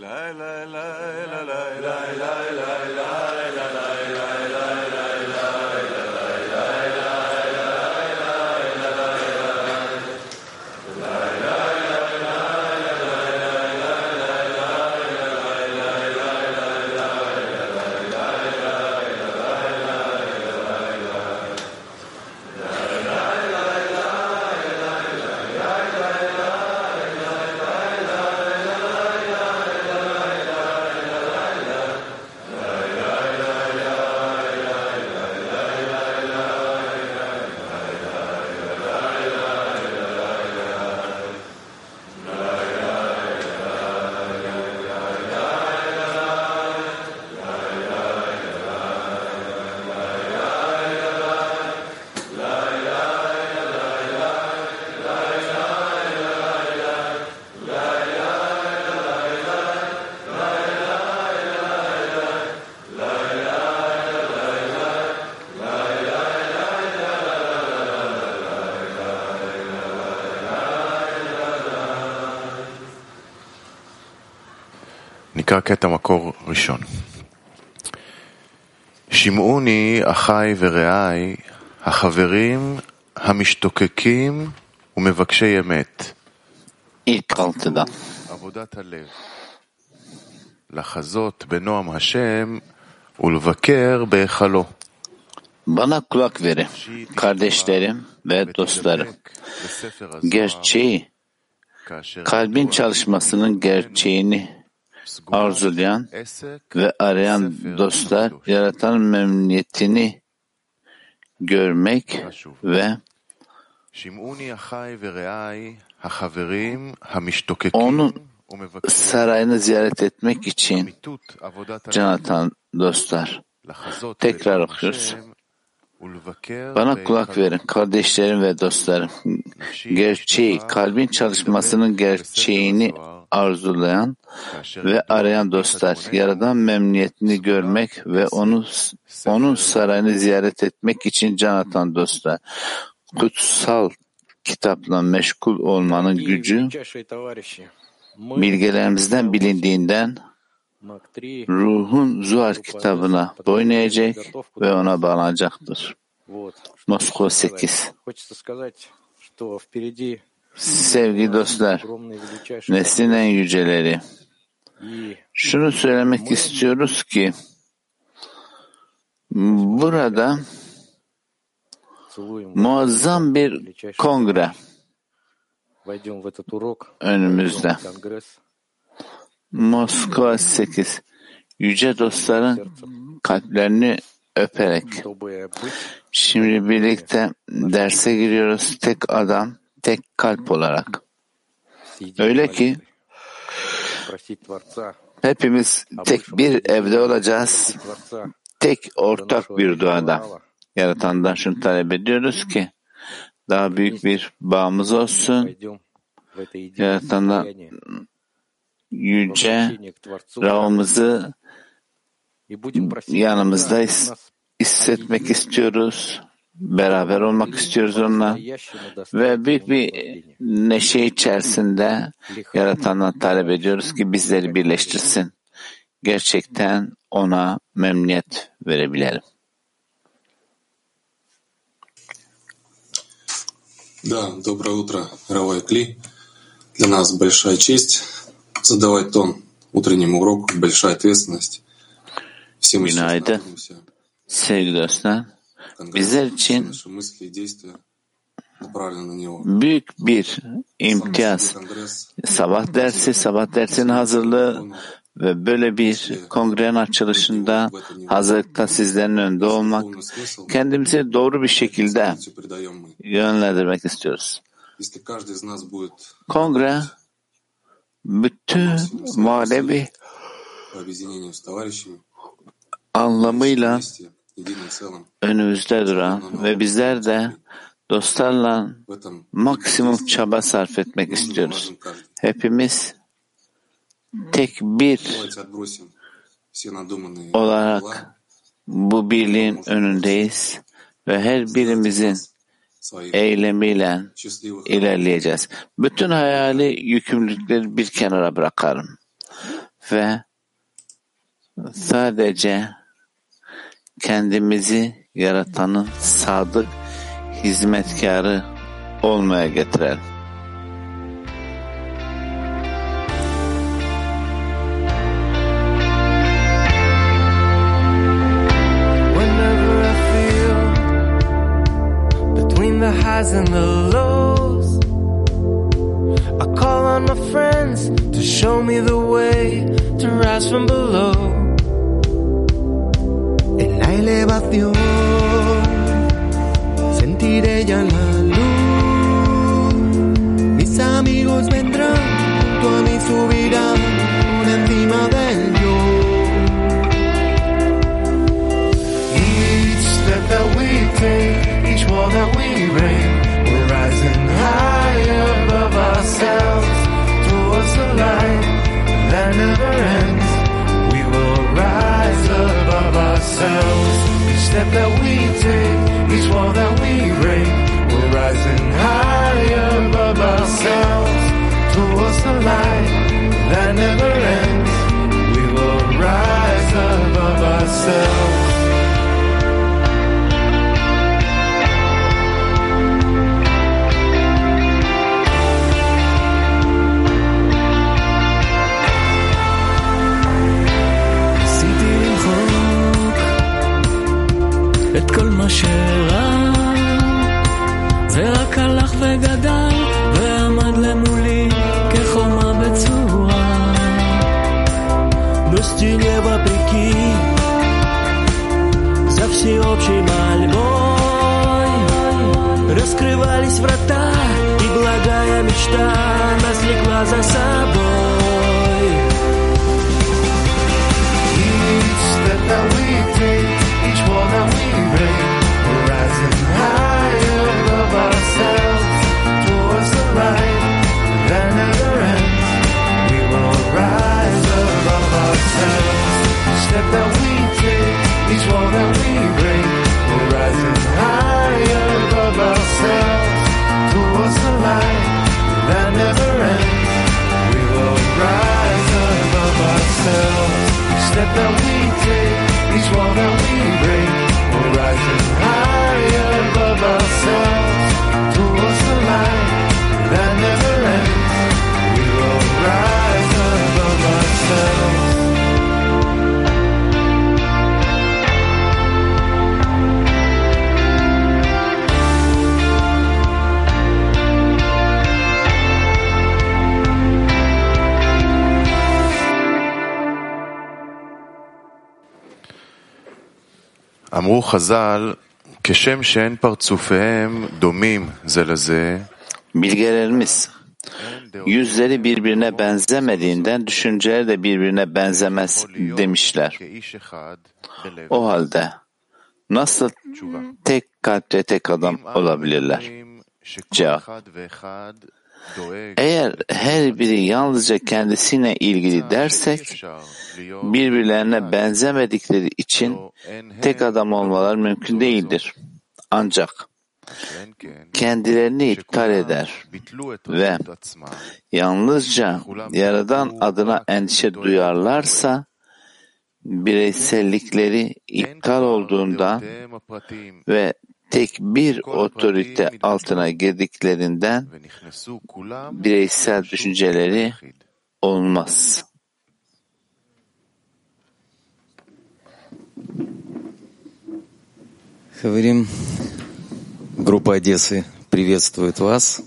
la la נקרא קטע מקור ראשון. שמעוני אחיי ורעיי, החברים המשתוקקים ומבקשי אמת. עבודת הלב. לחזות בנועם השם ולבקר בהיכלו. Bana kulak verin, kardeşlerim ve dostlarım. Gerçeği, kalbin çalışmasının gerçeğini arzulayan ve arayan dostlar yaratan memnuniyetini görmek ve onun sarayını ziyaret etmek için Canatan dostlar tekrar okuyoruz. Bana kulak verin kardeşlerim ve dostlarım. Gerçeği, kalbin çalışmasının gerçeğini arzulayan ve arayan dostlar, Yaradan memnuniyetini görmek ve onu onun sarayını ziyaret etmek için can atan dostlar. Kutsal kitapla meşgul olmanın gücü bilgelerimizden bilindiğinden ruhun Zuhar kitabına boyun eğecek ve ona bağlanacaktır. Moskova 8. Sevgili dostlar, neslin en yüceleri. Şunu söylemek istiyoruz ki burada muazzam bir kongre önümüzde. Moskova 8 yüce dostların kalplerini öperek. Şimdi birlikte derse giriyoruz. Tek adam tek kalp olarak. Öyle ki hepimiz tek bir evde olacağız. Tek ortak bir duada. Yaratan'dan şunu talep ediyoruz ki daha büyük bir bağımız olsun. Yaratan'dan yüce Rabbimizi yanımızda hissetmek istiyoruz Beraber olmak istiyoruz onunla. по-настоящему доставить Ve büyük ему bir наслаждение. neşe içerisinde Yaratandan talep ediyoruz ki bizleri birleştirsin. Gerçekten ona memnuniyet verebilelim. Да, доброе утро, Равай Кли. Для нас большая честь задавать тон утреннему уроку, большая ответственность. Все мы сейчас Günaydın. находимся Sevgili dostlar, в Конгрессе. bizler için büyük bir imtiyaz. Sabah dersi, sabah dersinin hazırlığı ve böyle bir kongrenin açılışında hazırlıkta sizlerin önünde olmak, kendimizi doğru bir şekilde yönlendirmek istiyoruz. Kongre bütün muharebi anlamıyla önümüzde duran ve bizler de dostlarla maksimum çaba sarf etmek istiyoruz. Hepimiz tek bir olarak bu birliğin önündeyiz ve her birimizin eylemiyle ilerleyeceğiz. Bütün hayali yükümlülükleri bir kenara bırakarım. Ve sadece kendimizi yaratanın sadık hizmetkarı olmaya the highs and the lows, I call on my friends to show me the way to rise from below. Sentiré ya la luz. Mis amigos vendrán, tú a mí subirán por encima del yo. Each step that we take, each wall that we break, we're rising higher above ourselves towards the light that never ends. We will rise above ourselves. Step that we take, each wall that we break, we're rising higher above ourselves towards the light that never מה שרע זה רק הלך וגדל ועמד למולי כחומה בצורה Но стене вопреки За всеобщей мольбой Раскрывались врата И благая мечта Нас влекла за собой step that we take, each one that we break, we're rising higher above ourselves towards the light that never ends. We will rise above ourselves. Each step that we take, each wall that we break, אמרו חז"ל, כשם שאין פרצופיהם דומים זה לזה, Bilgelerimiz אין דעות yüzleri birbirine benzemediğinden düşünceleri de birbirine benzemez יכול להיות demişler. כאיש אחד בלב. O halde nasıl תשובה. tek kalple tek adam אם אנו olabilirler? מדברים שכל Cevap. eğer her biri yalnızca kendisine ilgili dersek, birbirlerine benzemedikleri için tek adam olmalar mümkün değildir. Ancak kendilerini iptal eder ve yalnızca Yaradan adına endişe duyarlarsa, bireysellikleri iptal olduğunda ve tek bir otorite altına girdiklerinden bireysel düşünceleri olmaz. Хаварим, группа Одессы приветствует вас.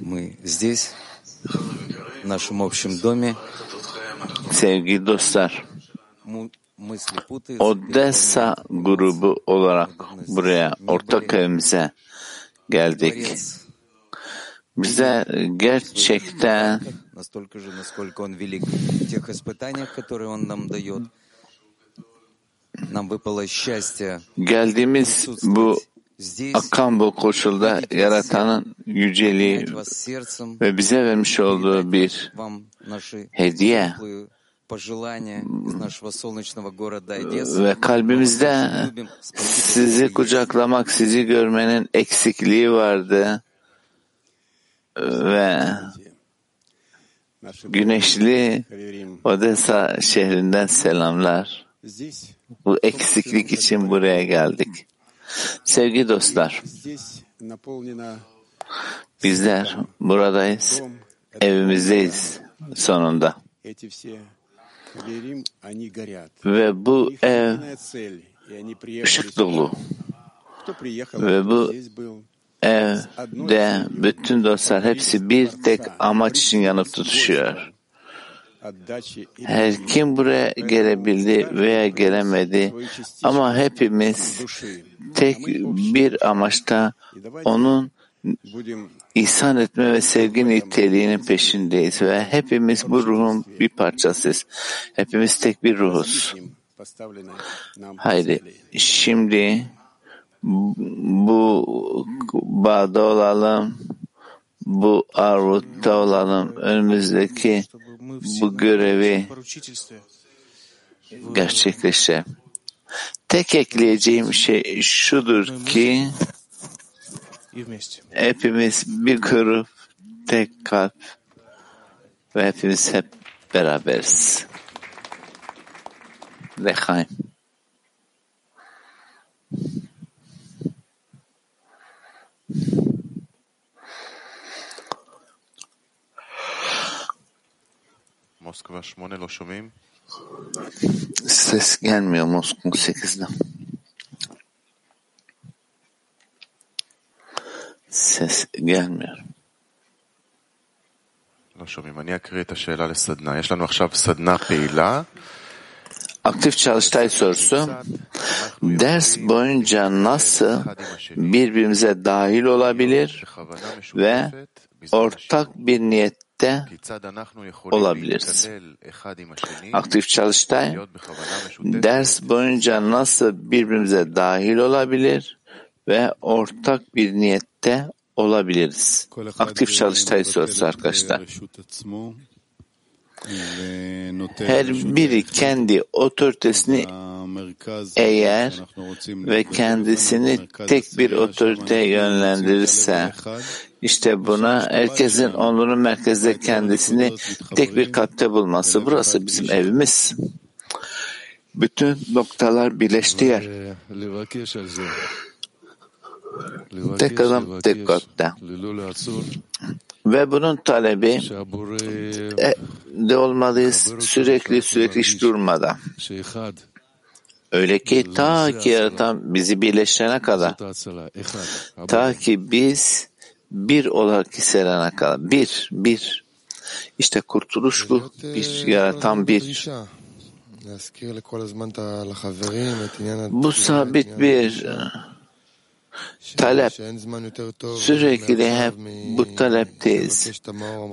Мы здесь, в нашем общем доме. Sevgili dostlar, Odessa grubu olarak buraya ortak evimize geldik. Bize gerçekten geldiğimiz bu akan bu koşulda yaratanın yüceliği ve bize vermiş olduğu bir hediye ve kalbimizde sizi kucaklamak, sizi görmenin eksikliği vardı ee, ve güneşli Odessa şehrinden selamlar. Bu eksiklik için buraya geldik. Sevgi dostlar, bizler buradayız, evimizdeyiz sonunda. Ve bu ev ışık dolu. Ve bu evde bütün dostlar hepsi bir tek amaç için yanıp tutuşuyor. Her kim buraya gelebildi veya gelemedi ama hepimiz tek bir amaçta onun ihsan etme ve sevgi niteliğinin peşindeyiz ve hepimiz bu ruhun bir parçasıyız. Hepimiz tek bir ruhuz. Haydi şimdi bu bağda olalım, bu arvutta olalım. Önümüzdeki bu görevi gerçekleşe. Tek ekleyeceğim şey şudur ki Hepimiz bir grup, tek kalp ve hepimiz hep beraberiz. Lechaim. Moskova 8 lo şomim. Ses gelmiyor Moskova 8'den. ses gelmiyor. Aktif çalıştay sorusu ders boyunca nasıl birbirimize dahil olabilir ve ortak bir niyette olabiliriz. Aktif çalıştay ders boyunca nasıl birbirimize dahil olabilir ve ortak bir niyette olabiliriz. Aktif çalıştay sorusu arkadaşlar. Her biri kendi otoritesini eğer ve kendisini tek bir otoriteye yönlendirirse işte buna herkesin onurun merkezde kendisini tek bir katte bulması. Burası bizim evimiz. Bütün noktalar birleşti yer tek adım dikkatte. Ve bunun talebi e, de olmalıyız sürekli sürekli iş durmadan. Öyle ki ta ki yaratan bizi birleştirene kadar, ta ki biz bir olarak hissedene kadar, bir, bir. İşte kurtuluş bu, bir, yaratan bir. Bu sabit bir talep sürekli hep bu talepteyiz.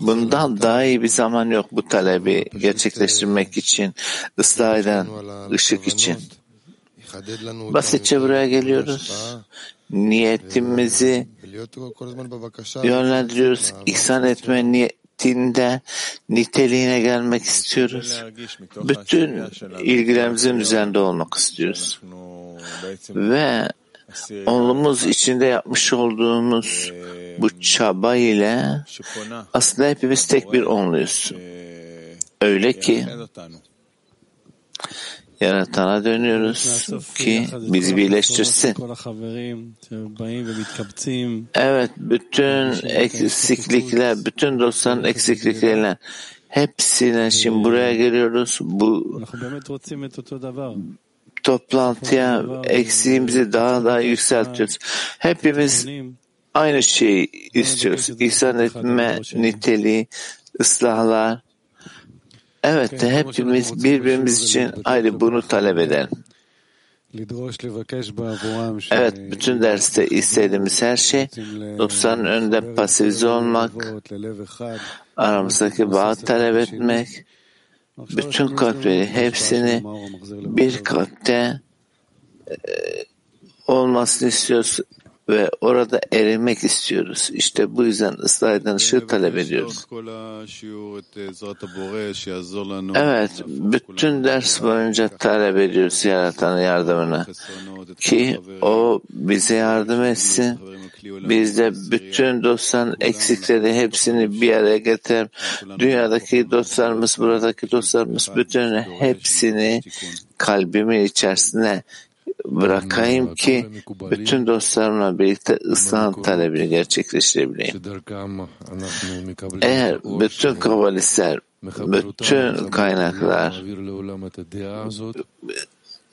Bundan daha iyi bir zaman yok bu talebi gerçekleştirmek için, ıslah eden ışık için. Basitçe buraya geliyoruz. Niyetimizi yönlendiriyoruz. İhsan etme niyetinde niteliğine gelmek istiyoruz. Bütün ilgilerimizin üzerinde olmak istiyoruz. Ve onlumuz içinde yapmış olduğumuz bu çaba ile aslında hepimiz tek bir onluyuz. Öyle ki Yaratan'a dönüyoruz ki bizi birleştirsin. Evet, bütün eksiklikler, bütün dostların eksiklikleriyle hepsine şimdi buraya geliyoruz. Bu toplantıya eksiğimizi daha da yükseltiyoruz. Hepimiz aynı şeyi istiyoruz. İhsan etme niteliği, ıslahlar. Evet, hepimiz birbirimiz için ayrı bunu talep edelim. Evet, bütün derste istediğimiz her şey noksanın önünde pasifize olmak, aramızdaki bağ talep etmek, bütün kalpleri hepsini bir kalpte e, olmasını istiyoruz ve orada erimek istiyoruz. İşte bu yüzden ıslah eden ışığı talep ediyoruz. Evet, bütün ders boyunca talep ediyoruz Yaratan'ın yardımını. Ki o bize yardım etsin biz de bütün dostların eksikleri hepsini bir araya getirelim. Dünyadaki dostlarımız, buradaki dostlarımız bütün hepsini kalbimin içerisine bırakayım ki bütün dostlarımla birlikte ıslah talebini gerçekleştirebileyim. Eğer bütün kabalistler, bütün kaynaklar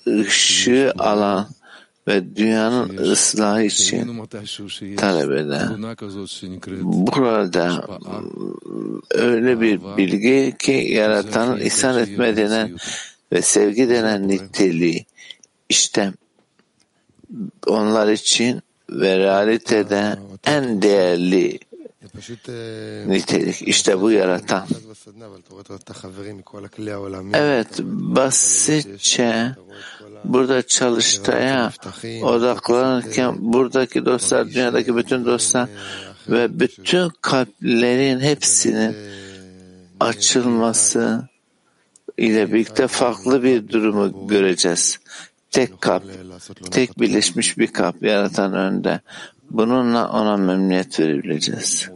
ışığı alan ve dünyanın ıslahı için talep eder. Burada öyle bir bilgi ki yaratanın ihsan etme denen ve sevgi denen niteliği işte onlar için ve realitede en değerli. İşte bu yaratan. Evet, basitçe burada çalıştaya odaklanırken buradaki dostlar, dünyadaki bütün dostlar ve bütün kalplerin hepsinin açılması ile birlikte farklı bir durumu göreceğiz. Tek kalp, tek birleşmiş bir kalp yaratan önde. Bununla ona memnuniyet verebileceğiz.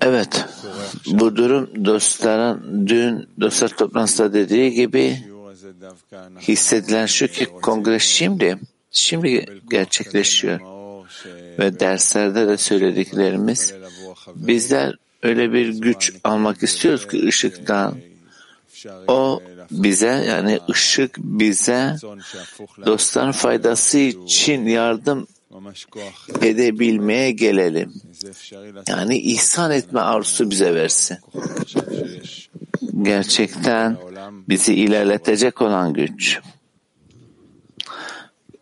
Evet, bu durum dostların dün dostlar toplantısında dediği gibi hissedilen şu ki kongre şimdi, şimdi gerçekleşiyor. Ve derslerde de söylediklerimiz bizler öyle bir güç almak istiyoruz ki ışıktan o bize yani ışık bize dostların faydası için yardım edebilmeye gelelim. Yani ihsan etme arzusu bize versin. Gerçekten bizi ilerletecek olan güç.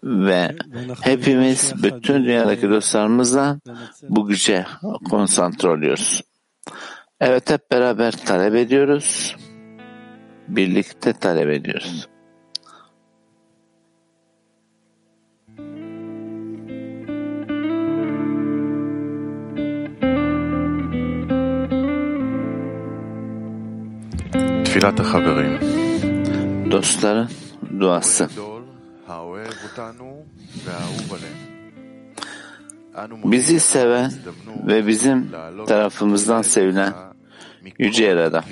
Ve hepimiz bütün dünyadaki dostlarımızla bu güce konsantre oluyoruz. Evet hep beraber talep ediyoruz birlikte talep ediyoruz. Tefilat haberim. Dostların duası. Bizi seven ve bizim tarafımızdan sevilen Yüce Yaradan.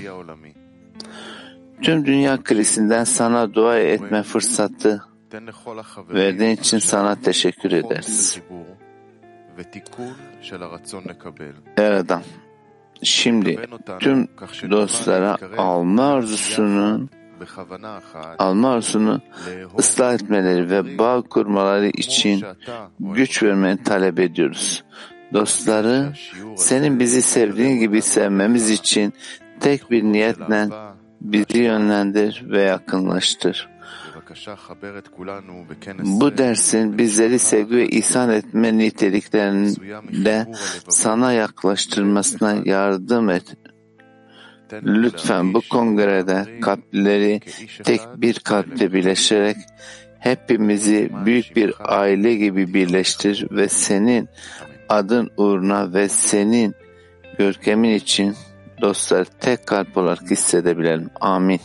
Tüm dünya krizinden sana dua etme fırsatı verdiğin için sana teşekkür ederiz. Yaradan, şimdi tüm dostlara alma arzusunun alma arzusunu ıslah etmeleri ve bağ kurmaları için güç vermeni talep ediyoruz. Dostları senin bizi sevdiğin gibi sevmemiz için tek bir niyetle bizi yönlendir ve yakınlaştır. Bu dersin bizleri sevgi ve ihsan etme niteliklerinde sana yaklaştırmasına yardım et. Lütfen bu kongrede kalpleri tek bir kalpte birleşerek hepimizi büyük bir aile gibi birleştir ve senin adın uğruna ve senin görkemin için dostlar tek kalp olarak hissedebilelim. Amin.